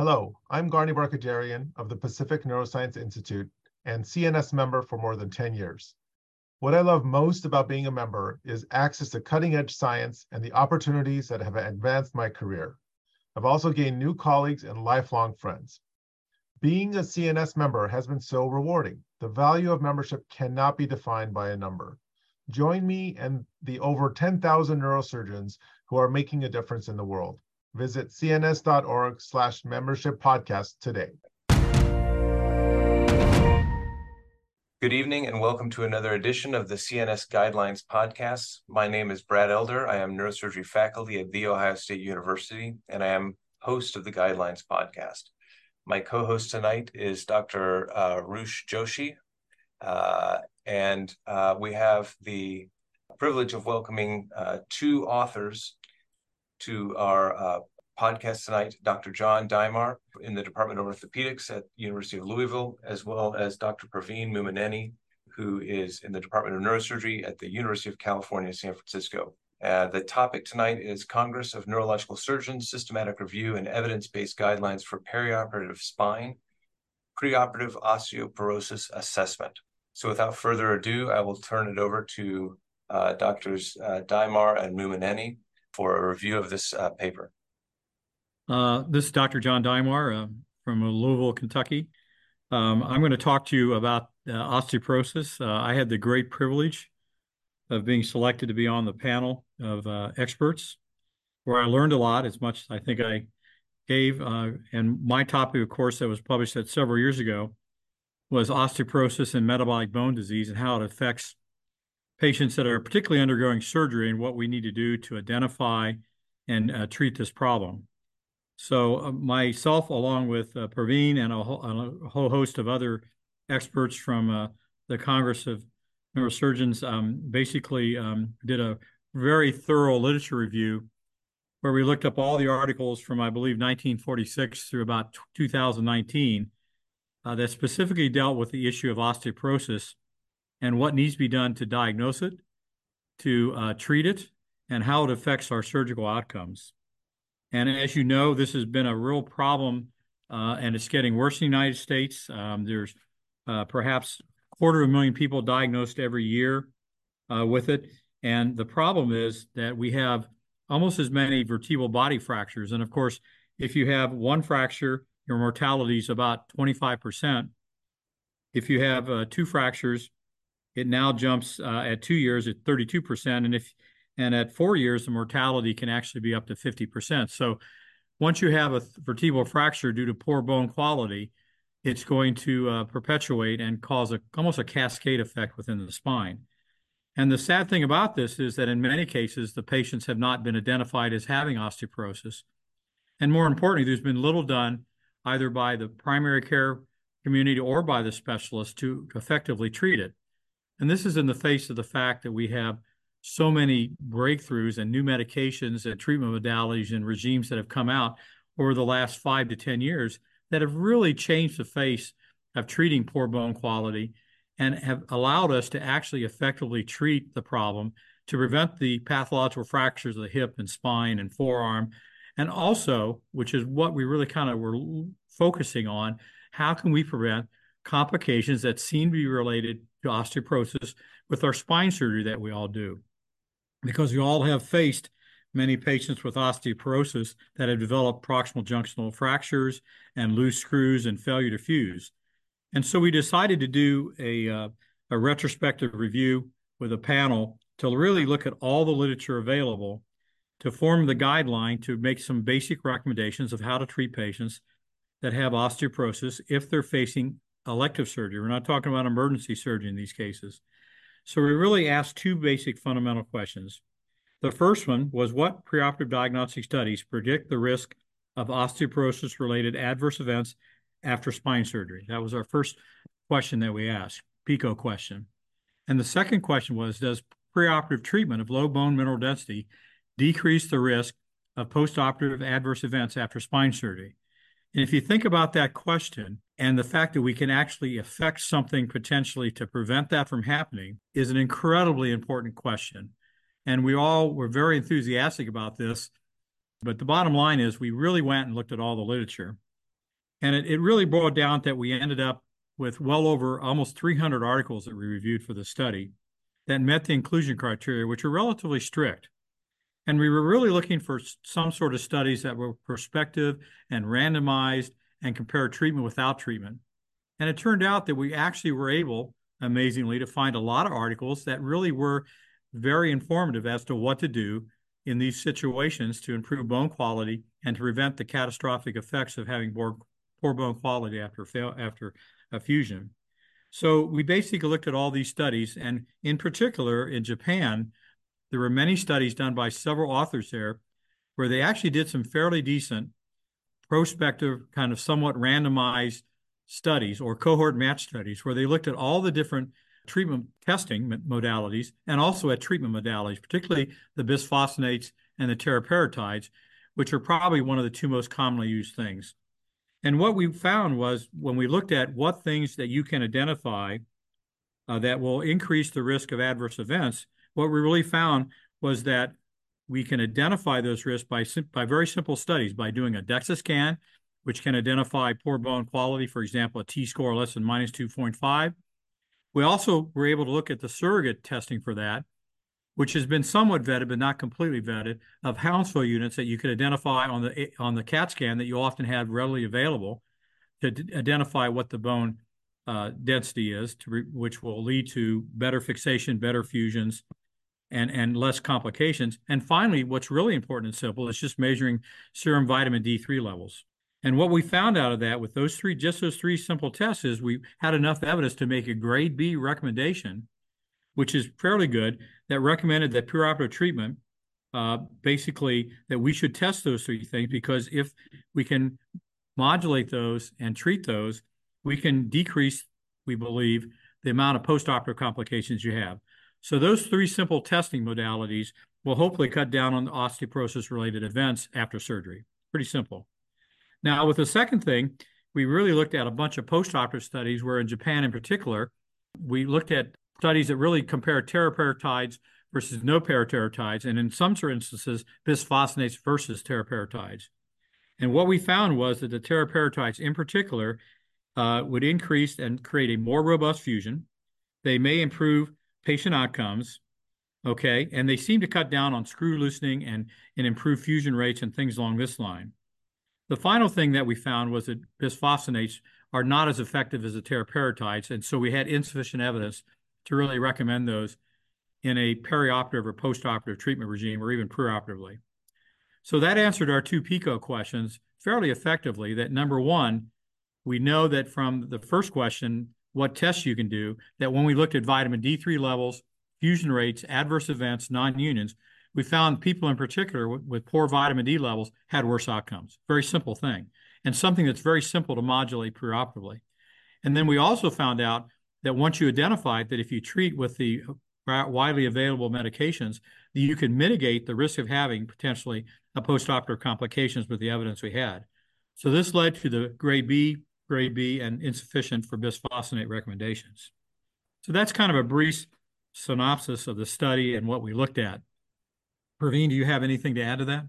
Hello, I'm Garni Barkhoudarian of the Pacific Neuroscience Institute and CNS member for more than 10 years. What I love most about being a member is access to cutting edge science and the opportunities that have advanced my career. I've also gained new colleagues and lifelong friends. Being a CNS member has been so rewarding. The value of membership cannot be defined by a number. Join me and the over 10,000 neurosurgeons who are making a difference in the world. Visit cns.org slash membership podcast today. Good evening and welcome to another edition of the CNS Guidelines podcast. My name is Brad Elder. I am neurosurgery faculty at The Ohio State University, and I am host of the Guidelines podcast. My co-host tonight is Dr. Uh, Rush Joshi, uh, and uh, we have the privilege of welcoming uh, two authors to our uh, podcast tonight, Dr. John Dimar in the Department of Orthopedics at University of Louisville, as well as Dr. Praveen Mummaneni, who is in the Department of Neurosurgery at the University of California, San Francisco. Uh, the topic tonight is Congress of Neurological Surgeons Systematic Review and Evidence-Based Guidelines for Perioperative Spine, Preoperative Osteoporosis Assessment. So without further ado, I will turn it over to uh, Doctors uh, Dimar and Mummaneni for a review of this uh, paper. Uh, this is Dr. John Dimar uh, from Louisville, Kentucky. Um, I'm going to talk to you about uh, osteoporosis. Uh, I had the great privilege of being selected to be on the panel of uh, experts, where I learned a lot. As much as I think I gave, and my topic, of course, that was published that several years ago, was osteoporosis and metabolic bone disease and how it affects patients that are particularly undergoing surgery and what we need to do to identify and uh, treat this problem. So uh, myself, along with uh, Praveen and a whole, a whole, host of other experts from uh, the Congress of Neurosurgeons, um, basically um, did a very thorough literature review where we looked up all the articles from, I believe, 1946 through about 2019 uh, that specifically dealt with the issue of osteoporosis and what needs to be done to diagnose it, to uh, treat it, and how it affects our surgical outcomes. And as you know, this has been a real problem, uh, and it's getting worse in the United States. Um, there's uh, perhaps a quarter of a million people diagnosed every year uh, with it. And the problem is that we have almost as many vertebral body fractures. And of course, if you have one fracture, your mortality is about 25%. If you have uh, two fractures, it now jumps uh, at two years at 32%. And if and at four years, the mortality can actually be up to 50%. So once you have a vertebral fracture due to poor bone quality, it's going to uh, perpetuate and cause a, almost a cascade effect within the spine. And the sad thing about this is that in many cases, the patients have not been identified as having osteoporosis. And more importantly, there's been little done either by the primary care community or by the specialist to effectively treat it. And this is in the face of the fact that we have so many breakthroughs and new medications and treatment modalities and regimes that have come out over the last five to 10 years that have really changed the face of treating poor bone quality and have allowed us to actually effectively treat the problem to prevent the pathological fractures of the hip and spine and forearm. And also, which is what we really kind of were focusing on, how can we prevent complications that seem to be related to osteoporosis with our spine surgery that we all do. Because we all have faced many patients with osteoporosis that have developed proximal junctional fractures and loose screws and failure to fuse. And so we decided to do a, uh, a retrospective review with a panel to really look at all the literature available to form the guideline to make some basic recommendations of how to treat patients that have osteoporosis if they're facing elective surgery. We're not talking about emergency surgery in these cases. So we really asked two basic fundamental questions. The first one was what preoperative diagnostic studies predict the risk of osteoporosis related adverse events after spine surgery? That was our first question that we asked, PICO question. And the second question was Does preoperative treatment of low bone mineral density decrease the risk of postoperative adverse events after spine surgery? And if you think about that question and the fact that we can actually affect something potentially to prevent that from happening is an incredibly important question. And we all were very enthusiastic about this. But the bottom line is we really went and looked at all the literature. And it, it really boiled down that we ended up with well over almost 300 articles that we reviewed for the study that met the inclusion criteria, which are relatively strict. And we were really looking for some sort of studies that were prospective and randomized and compare treatment without treatment. And it turned out that we actually were able, amazingly, to find a lot of articles that really were very informative as to what to do in these situations to improve bone quality and to prevent the catastrophic effects of having poor, poor bone quality after fail, after a fusion. So we basically looked at all these studies, and in particular, in Japan, there were many studies done by several authors there where they actually did some fairly decent prospective, kind of somewhat randomized studies or cohort match studies where they looked at all the different treatment testing modalities and also at treatment modalities, particularly the bisphosphonates and the teriparatides, which are probably one of the two most commonly used things. And what we found was when we looked at what things that you can identify uh, that will increase the risk of adverse events, what we really found was that we can identify those risks by, by very simple studies, by doing a DEXA scan, which can identify poor bone quality, for example, a T-score less than minus 2.5. We also were able to look at the surrogate testing for that, which has been somewhat vetted but not completely vetted, of Hounsfield units that you could identify on the on the CAT scan that you often have readily available to identify what the bone uh, density is, to which will lead to better fixation, better fusions, and and less complications. And finally, what's really important and simple is just measuring serum vitamin D3 levels. And what we found out of that with those three, just those three simple tests, is we had enough evidence to make a grade B recommendation, which is fairly good, that recommended that perioperative treatment, uh, basically, that we should test those three things because if we can modulate those and treat those, we can decrease, we believe, the amount of postoperative complications you have. So those three simple testing modalities will hopefully cut down on the osteoporosis related events after surgery. Pretty simple. Now, with the second thing, we really looked at a bunch of postoperative studies where in Japan in particular, we looked at studies that really compare teriparatides versus no parateratides, and in some instances, bisphosphonates versus teriparatides. And what we found was that the teriparatides in particular uh, would increase and create a more robust fusion. They may improve patient outcomes, okay, and they seem to cut down on screw loosening and, and improve fusion rates and things along this line. The final thing that we found was that bisphosphonates are not as effective as the teriparatides, and so we had insufficient evidence to really recommend those in a perioperative or postoperative treatment regime or even preoperatively. So that answered our two PICO questions fairly effectively that number one, we know that from the first question, what tests you can do, that when we looked at vitamin D3 levels, fusion rates, adverse events, non-unions, we found people in particular with, with, poor vitamin D levels had worse outcomes. Very simple thing, and something that's very simple to modulate preoperatively. And then we also found out that once you identified that if you treat with the widely available medications, that you can mitigate the risk of having potentially a postoperative complications with the evidence we had. So this led to the grade B, grade B, and insufficient for bisphosphonate recommendations. So that's kind of a brief synopsis of the study and what we looked at. Praveen, do you have anything to add to that?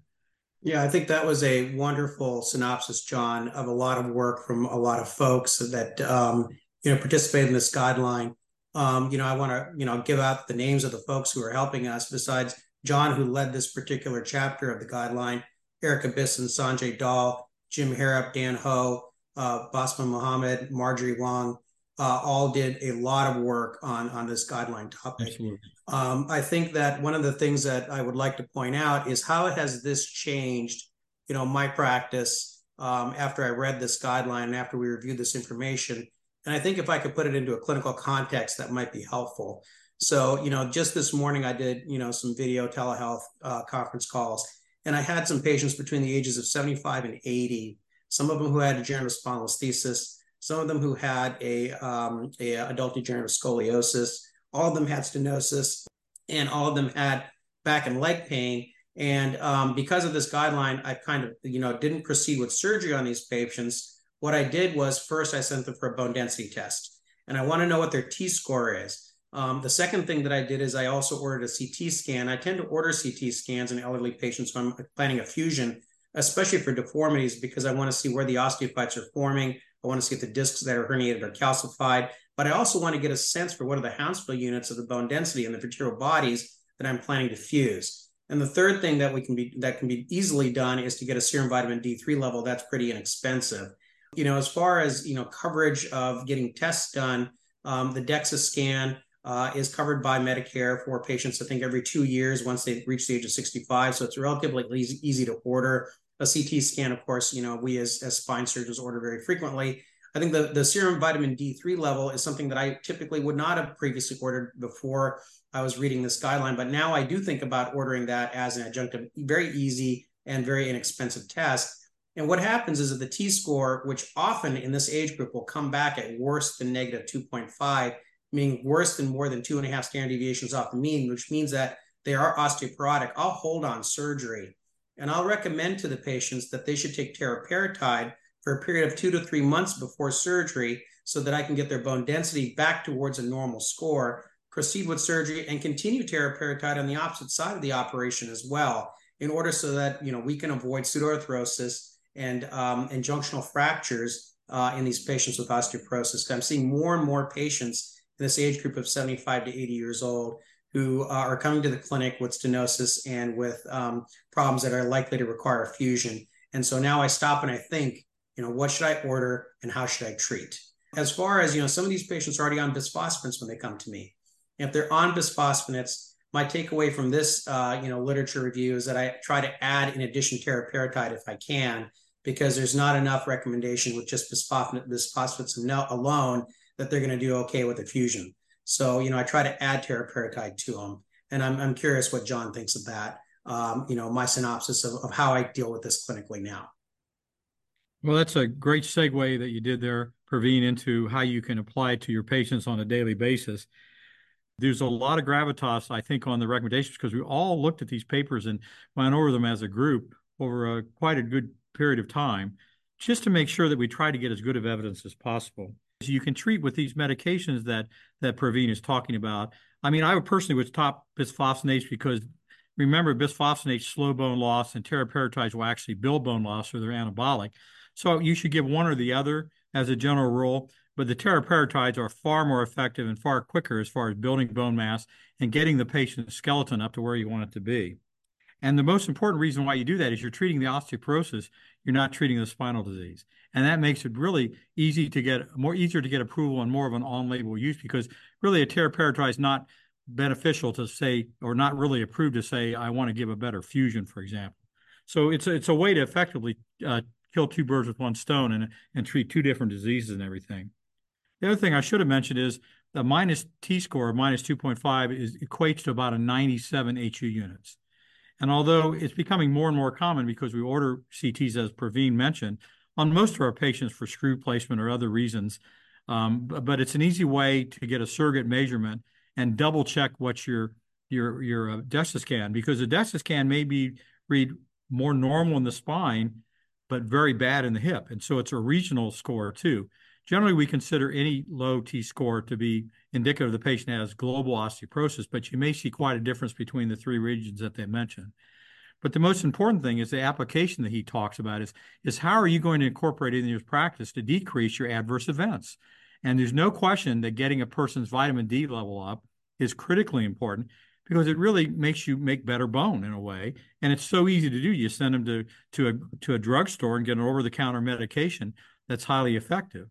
Yeah, I think that was a wonderful synopsis, John, of a lot of work from a lot of folks that um, you know participate in this guideline. Um, you know, I want to you know give out the names of the folks who are helping us. Besides John, who led this particular chapter of the guideline, Erica Bisson, Sanjay Dhall, Jim Harrop, Dan Hoh, uh, Basma Mohammed, Marjorie Wang, uh, all did a lot of work on on this guideline topic. Um, I think that one of the things that I would like to point out is how has this changed, you know, my practice um, after I read this guideline and after we reviewed this information. And I think if I could put it into a clinical context, that might be helpful. So, you know, just this morning I did, you know, some video telehealth uh, conference calls, and I had some patients between the ages of 75 and 80. Some of them who had a degenerative spondylolisthesis some of them who had a, um, a adult degenerative scoliosis. All of them had stenosis, and all of them had back and leg pain. And um, because of this guideline, I kind of, you know, didn't proceed with surgery on these patients. What I did was first I sent them for a bone density test, and I want to know what their T score is. Um, the second thing that I did is I also ordered a CT scan. I tend to order CT scans in elderly patients when I'm planning a fusion especially for deformities, because I want to see where the osteophytes are forming. I want to see if the discs that are herniated are calcified, but I also want to get a sense for what are the Hounsfield units of the bone density and the vertebral bodies that I'm planning to fuse. And the third thing that we can be that can be easily done is to get a serum vitamin D3 level. That's pretty inexpensive. You know, as far as you know, coverage of getting tests done, um, the DEXA scan uh, is covered by Medicare for patients. I think every two years once they reach the age of 65. So it's relatively easy, easy to order. A CT scan, of course, you know, we as, as spine surgeons order very frequently. I think the, the serum vitamin D3 level is something that I typically would not have previously ordered before I was reading this guideline, but now I do think about ordering that as an adjunctive, very easy and very inexpensive test. And what happens is that the T score, which often in this age group will come back at worse than negative 2.5, meaning worse than more than two and a half standard deviations off the mean, which means that they are osteoporotic, I'll hold on surgery. And I'll recommend to the patients that they should take teriparatide for a period of two to three months before surgery so that I can get their bone density back towards a normal score, proceed with surgery, and continue teriparatide on the opposite side of the operation as well, in order so that you know we can avoid pseudoarthrosis and um, and junctional fractures uh, in these patients with osteoporosis. I'm seeing more and more patients this age group of 75 to 80 years old who uh, are coming to the clinic with stenosis and with um, problems that are likely to require fusion. And so now I stop and I think, you know, what should I order and how should I treat? As far as, you know, some of these patients are already on bisphosphonates when they come to me. If they're on bisphosphonates, my takeaway from this, uh, you know, literature review is that I try to add in addition teriparatide if I can, because there's not enough recommendation with just bisphosphonates alone that they're going to do okay with the fusion. So, you know, I try to add teriparatide to them. And I'm, I'm curious what John thinks of that. Um, you know, my synopsis of, of how I deal with this clinically now. Well, that's a great segue that you did there, Praveen, into how you can apply it to your patients on a daily basis. There's a lot of gravitas, I think, on the recommendations because we all looked at these papers and went over them as a group over a, quite a good period of time, just to make sure that we try to get as good of evidence as possible you can treat with these medications that that Praveen is talking about. I mean, I would personally would stop bisphosphonates because remember bisphosphonates slow bone loss and teriparatides will actually build bone loss or they're anabolic. So you should give one or the other as a general rule. But the teriparatides are far more effective and far quicker as far as building bone mass and getting the patient's skeleton up to where you want it to be. And the most important reason why you do that is you're treating the osteoporosis, you're not treating the spinal disease. And that makes it really easy to get more easier to get approval and more of an on-label use because really a teriparatide is not beneficial to say or not really approved to say I want to give a better fusion, for example. So it's a, it's a way to effectively uh, kill two birds with one stone and and treat two different diseases and everything. The other thing I should have mentioned is the minus T score of minus 2.5 is equates to about a 97 HU units. And although it's becoming more and more common because we order CTs, as Praveen mentioned, on most of our patients for screw placement or other reasons, um, but, it's an easy way to get a surrogate measurement and double check what your your your uh, DEXA scan because the DEXA scan may be read more normal in the spine, but very bad in the hip, and so it's a regional score too. Generally, we consider any low T score to be indicative of the patient has global osteoporosis, but you may see quite a difference between the three regions that they mentioned. But the most important thing is the application that he talks about is, is how are you going to incorporate it in your practice to decrease your adverse events? And there's no question that getting a person's vitamin D level up is critically important because it really makes you make better bone in a way. And it's so easy to do. You send them to, to a to a drugstore and get an over-the-counter medication that's highly effective.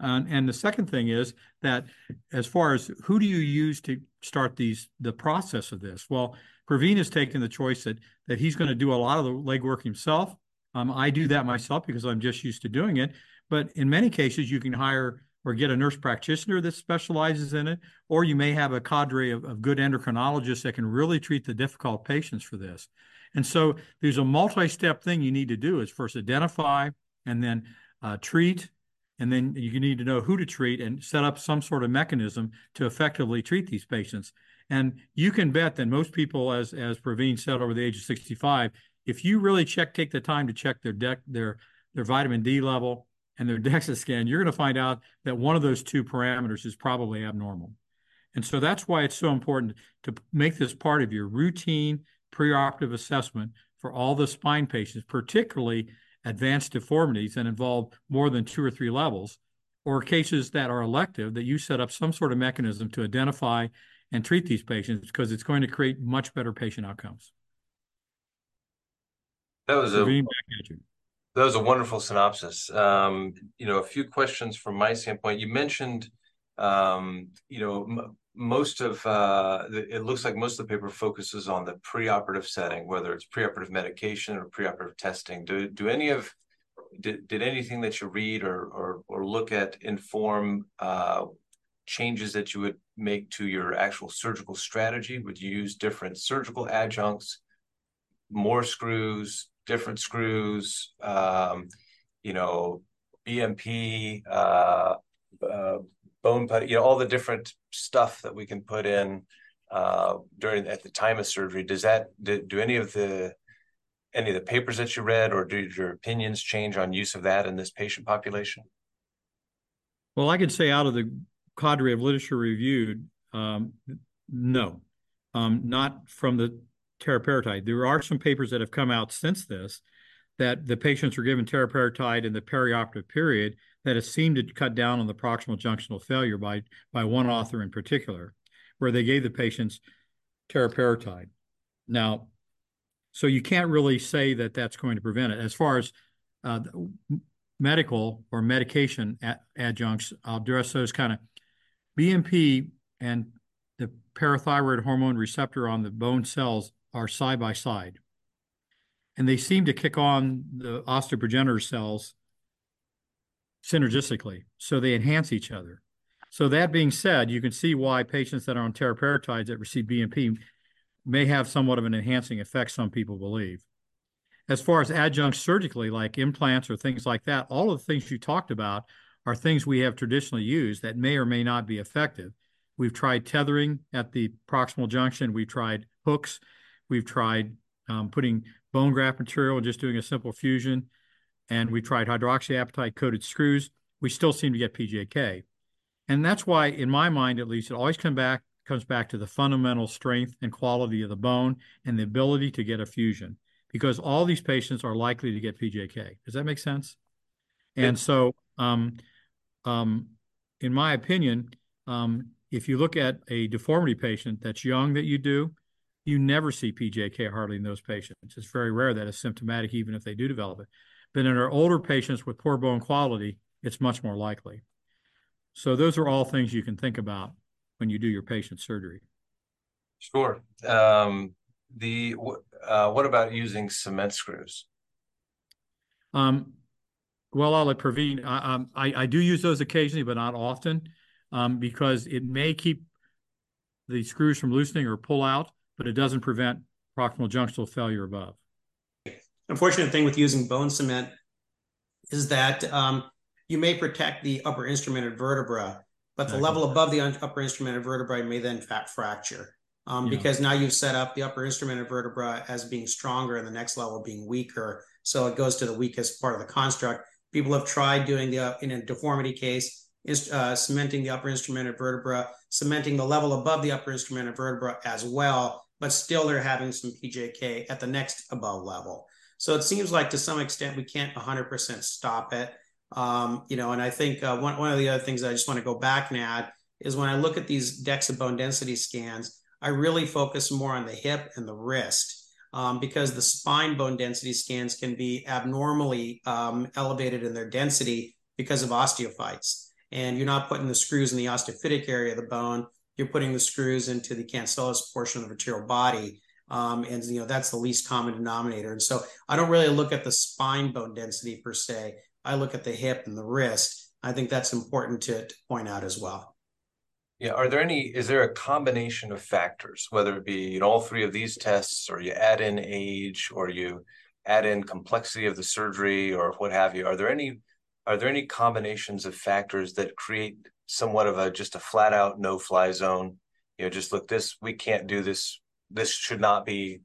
And, and the second thing is that as far as who do you use to start these the process of this? Well, Praveen has taken the choice that that he's going to do a lot of the legwork himself. Um, I do that myself because I'm just used to doing it. But in many cases, you can hire or get a nurse practitioner that specializes in it, or you may have a cadre of, of good endocrinologists that can really treat the difficult patients for this. And so there's a multi-step thing you need to do is first identify and then uh, treat and then you need to know who to treat and set up some sort of mechanism to effectively treat these patients. And you can bet that most people, as as Praveen said, over the age of 65, if you really check, take the time to check their deck, their their vitamin D level and their DEXA scan, you're going to find out that one of those two parameters is probably abnormal. And so that's why it's so important to make this part of your routine preoperative assessment for all the spine patients, particularly advanced deformities that involve more than two or three levels, or cases that are elective, that you set up some sort of mechanism to identify and treat these patients because it's going to create much better patient outcomes. That was a that was a wonderful synopsis. Um, you know, a few questions from my standpoint. You mentioned, um, you know, most of uh, it looks like most of the paper focuses on the preoperative setting, whether it's preoperative medication or preoperative testing. Do do any of did, did anything that you read or or, or look at inform uh, changes that you would make to your actual surgical strategy? Would you use different surgical adjuncts, more screws, different screws, um, you know, BMP, uh, uh, bone putty, you know, all the different stuff that we can put in uh, during at the time of surgery. Does that do, do any of the any of the papers that you read, or did your opinions change on use of that in this patient population? Well, I could say out of the cadre of literature reviewed, um, no, um, not from the teriparatide. There are some papers that have come out since this that the patients were given teriparatide in the perioperative period that has seemed to cut down on the proximal junctional failure by, by one author in particular, where they gave the patients teriparatide. Now, so you can't really say that that's going to prevent it. As far as uh, medical or medication ad- adjuncts, I'll address those kind of BMP and the parathyroid hormone receptor on the bone cells are side by side. And they seem to kick on the osteoprogenitor cells synergistically. So they enhance each other. So that being said, you can see why patients that are on teriparatides that receive BMP may have somewhat of an enhancing effect, some people believe. As far as adjuncts surgically, like implants or things like that, all of the things you talked about are things we have traditionally used that may or may not be effective. We've tried tethering at the proximal junction. We've tried hooks. We've tried um, putting bone graft material and just doing a simple fusion and we tried hydroxyapatite coated screws, we still seem to get PJK. And that's why, in my mind at least, it always come back, comes back to the fundamental strength and quality of the bone and the ability to get a fusion, because all these patients are likely to get PJK. Does that make sense? And so, um, um, in my opinion, um, if you look at a deformity patient that's young that you do, you never see PJK hardly in those patients. It's very rare that it's symptomatic, even if they do develop it. But in our older patients with poor bone quality, it's much more likely. So those are all things you can think about when you do your patient surgery. Sure. Um, the uh, what about using cement screws? Um, well, I'll let Praveen. I, um, I, I do use those occasionally, but not often, um, because it may keep the screws from loosening or pull out, but it doesn't prevent proximal junctional failure above unfortunate thing with using bone cement is that um, you may protect the upper instrumented vertebra, but the level above the upper instrumented vertebra may then fracture. Um, yeah. Because now you've set up the upper instrumented vertebra as being stronger and the next level being weaker. So it goes to the weakest part of the construct. People have tried doing the, uh, in a deformity case, uh, cementing the upper instrumented vertebra, cementing the level above the upper instrumented vertebra as well, but still they're having some PJK at the next above level. So it seems like to some extent we can't 100% stop it. Um, you know, and I think uh, one, one of the other things I just want to go back add is when I look at these DEXA bone density scans, I really focus more on the hip and the wrist um, because the spine bone density scans can be abnormally um, elevated in their density because of osteophytes. And you're not putting the screws in the osteophytic area of the bone, you're putting the screws into the cancellous portion of the vertebral body. Um, and you know that's the least common denominator. And so I don't really look at the spine bone density per se. I look at the hip and the wrist. I think that's important to, to point out as well. Yeah. Are there any? Is there a combination of factors, whether it be in all three of these tests, or you add in age, or you add in complexity of the surgery, or what have you? Are there any? Are there any combinations of factors that create somewhat of a just a flat out no fly zone? You know, just look this. We can't do this this should not be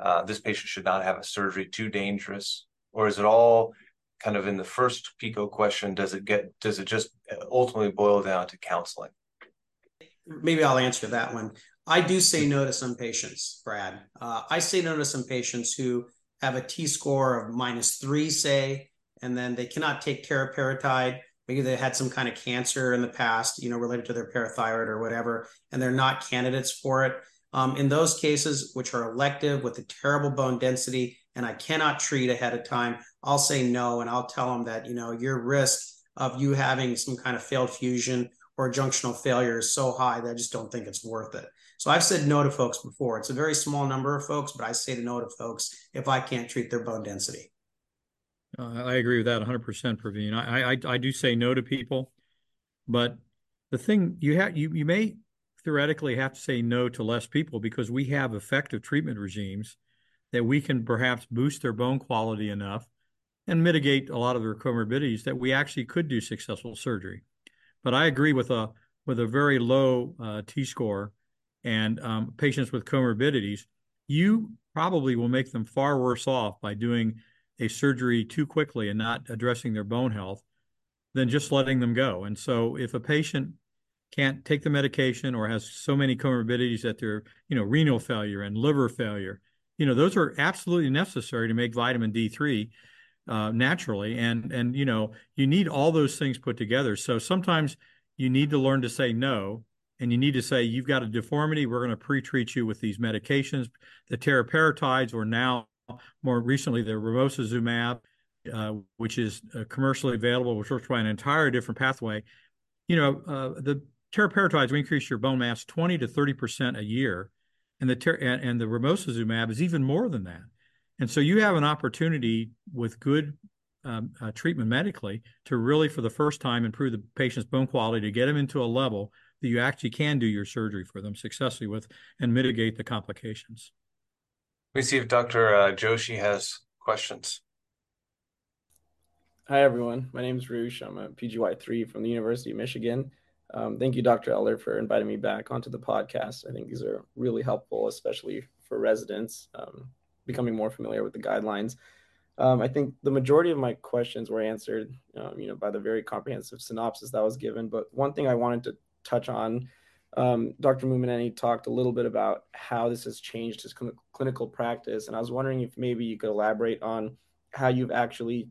uh, this patient should not have a surgery too dangerous? Or is it all kind of in the first pico question does it get does it just ultimately boil down to counseling? Maybe i'll answer that one. I do say no to some patients brad. Uh, i say no to some patients who have a T-score of minus three, say, and then they cannot take teriparatide, maybe they had some kind of cancer in the past, you know, related to their parathyroid or whatever, and they're not candidates for it. Um, in those cases, which are elective with a terrible bone density, and I cannot treat ahead of time, I'll say no, and I'll tell them that, you know, your risk of you having some kind of failed fusion or junctional failure is so high that I just don't think it's worth it. So I've said no to folks before. It's a very small number of folks, but I say no to folks if I can't treat their bone density. Uh, I agree with that 100%, Praveen. I, I I do say no to people, but the thing you have you you may theoretically have to say no to less people because we have effective treatment regimes that we can perhaps boost their bone quality enough and mitigate a lot of their comorbidities that we actually could do successful surgery. But I agree with a with a very low uh, T score and um, patients with comorbidities, you probably will make them far worse off by doing a surgery too quickly and not addressing their bone health than just letting them go. And so if a patient can't take the medication or has so many comorbidities that they're, you know, renal failure and liver failure, you know, those are absolutely necessary to make vitamin D3 uh, naturally. And, and, you know, you need all those things put together. So sometimes you need to learn to say no and you need to say you've got a deformity we're going to pre-treat you with these medications the teriparatides or now more recently the romosozumab, uh, which is uh, commercially available, which works by an entire different pathway. You know, uh, the teriparatides will increase your bone mass 20 to 30 percent a year, and the ter- and, and the romosozumab is even more than that. And so you have an opportunity with good um, uh, treatment medically to really, for the first time, improve the patient's bone quality to get them into a level that you actually can do your surgery for them successfully with and mitigate the complications. Let me see if Dr. Uh, Joshi has questions. Hi, everyone. My name is Roosh. I'm a PGY3 from the University of Michigan. Um, thank you, Dr. Elder, for inviting me back onto the podcast. I think these are really helpful, especially for residents um, becoming more familiar with the guidelines. Um, I think the majority of my questions were answered, um, you know, by the very comprehensive synopsis that was given. But one thing I wanted to touch on um, Dr. Mummaneni talked a little bit about how this has changed his cl- clinical practice, and I was wondering if maybe you could elaborate on how you've actually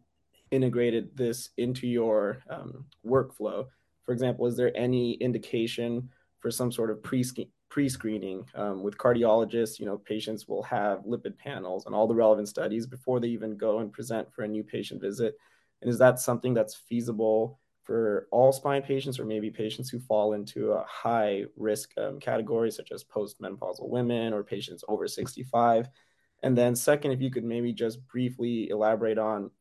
integrated this into your um, workflow. For example, is there any indication for some sort of pre pre-screening um, with cardiologists? You know, patients will have lipid panels and all the relevant studies before they even go and present for a new patient visit. And is that something that's feasible for all spine patients or maybe patients who fall into a high risk um, category, such as postmenopausal women or patients over 65. And then, second, if you could maybe just briefly elaborate on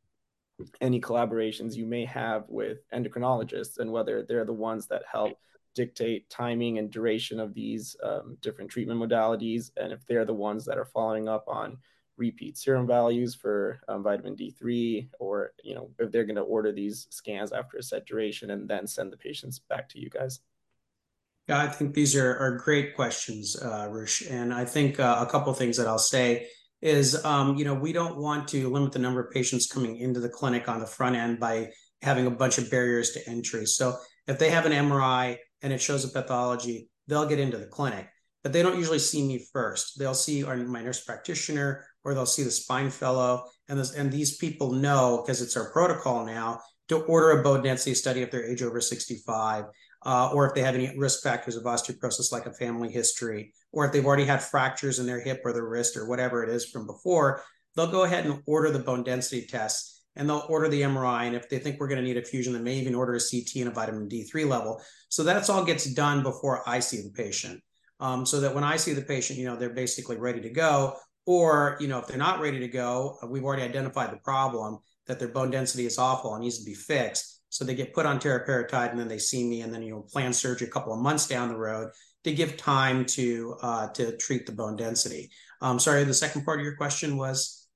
any collaborations you may have with endocrinologists and whether they're the ones that help dictate timing and duration of these um, different treatment modalities, and if they're the ones that are following up on repeat serum values for um, vitamin D3, or you know if they're going to order these scans after a set duration and then send the patients back to you guys. Yeah, I think these are, are great questions, uh, Rush. And I think uh, a couple things that I'll say is, um, you know, we don't want to limit the number of patients coming into the clinic on the front end by having a bunch of barriers to entry. So if they have an MRI and it shows a pathology, they'll get into the clinic, but they don't usually see me first. They'll see our, my nurse practitioner or they'll see the spine fellow. And, this, and these people know, because it's our protocol now, to order a bone density study if they're age over 65, uh, or if they have any risk factors of osteoporosis like a family history, or if they've already had fractures in their hip or their wrist or whatever it is from before, they'll go ahead and order the bone density test and they'll order the MRI. And if they think we're going to need a fusion, they may even order a CT and a vitamin D3 level. So that's all gets done before I see the patient. Um, so that when I see the patient, you know, they're basically ready to go. Or, you know, if they're not ready to go, uh, we've already identified the problem that their bone density is awful and needs to be fixed. So they get put on teriparatide and then they see me and then, you know, plan surgery a couple of months down the road to give time to uh, to treat the bone density. Um, sorry, the second part of your question was?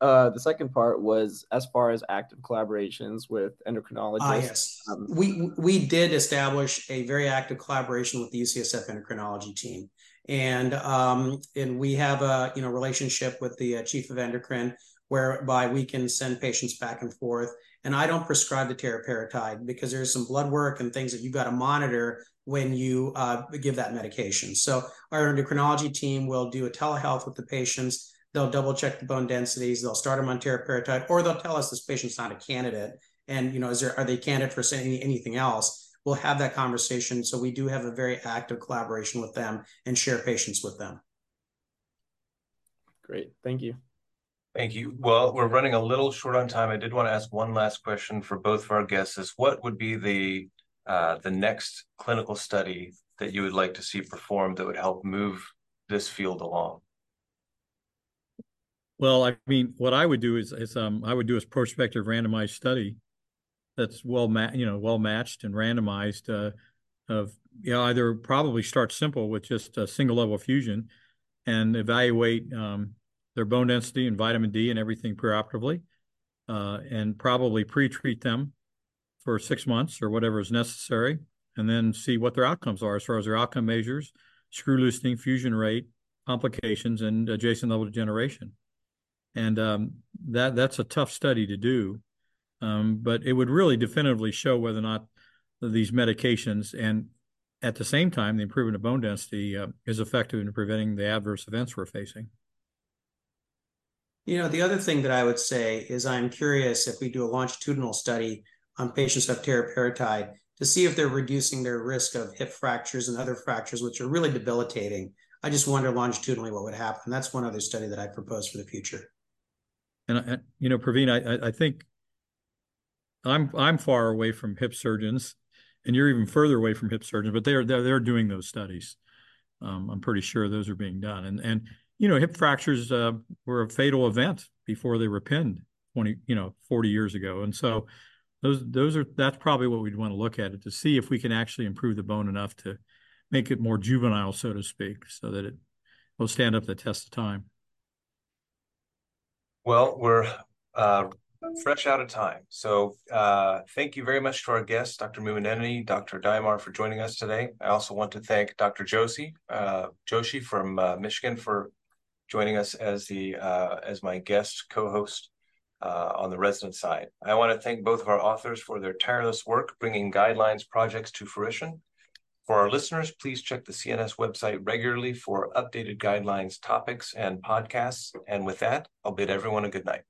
Uh, the second part was as far as active collaborations with endocrinologists. Ah, yes. Um, we we did establish a very active collaboration with the UCSF endocrinology team and um, and we have a you know relationship with the uh, chief of endocrine whereby we can send patients back and forth. And I don't prescribe the teriparatide because there's some blood work and things that you've got to monitor when you uh, give that medication. So our endocrinology team will do a telehealth with the patients. They'll double check the bone densities, they'll start them on teriparatide, or they'll tell us this patient's not a candidate. And, you know, is there, are they candidate for saying anything else? We'll have that conversation. So we do have a very active collaboration with them and share patients with them. Great. Thank you. Thank you. Well, we're running a little short on time. I did want to ask one last question for both of our guests is what would be the uh, the next clinical study that you would like to see performed that would help move this field along? Well, I mean, what I would do is, is um, I would do a prospective randomized study that's well, ma- you know, well matched and randomized. Uh, of you know, either probably start simple with just a single level fusion, and evaluate um, their bone density and vitamin D and everything preoperatively, uh, and probably pre-treat them for six months or whatever is necessary, and then see what their outcomes are as far as their outcome measures, screw loosening, fusion rate, complications, and adjacent level degeneration. And um, that that's a tough study to do, um, but it would really definitively show whether or not these medications and at the same time the improvement of bone density uh, is effective in preventing the adverse events we're facing. You know, the other thing that I would say is I'm curious if we do a longitudinal study on patients have teriparatide to see if they're reducing their risk of hip fractures and other fractures, which are really debilitating. I just wonder longitudinally what would happen. That's one other study that I propose for the future. And, uh, you know, Praveen, I, I think I'm I'm far away from hip surgeons, and you're even further away from hip surgeons, but they're they're, they're doing those studies. Um, I'm pretty sure those are being done. And and you know, hip fractures uh, were a fatal event before they were pinned 20, you know, 40 years ago. And so those those are that's probably what we'd want to look at it to see if we can actually improve the bone enough to make it more juvenile, so to speak, so that it will stand up the test of time. Well, we're uh, fresh out of time. So uh, thank you very much to our guests, Dr. Mummaneni, Dr. Dimar, for joining us today. I also want to thank Dr. Joshi, uh, Joshi from uh, Michigan for joining us as the uh, as my guest co-host uh, on the resident side. I want to thank both of our authors for their tireless work bringing guidelines projects to fruition. For our listeners, please check the CNS website regularly for updated guidelines, topics, and podcasts. And with that, I'll bid everyone a good night.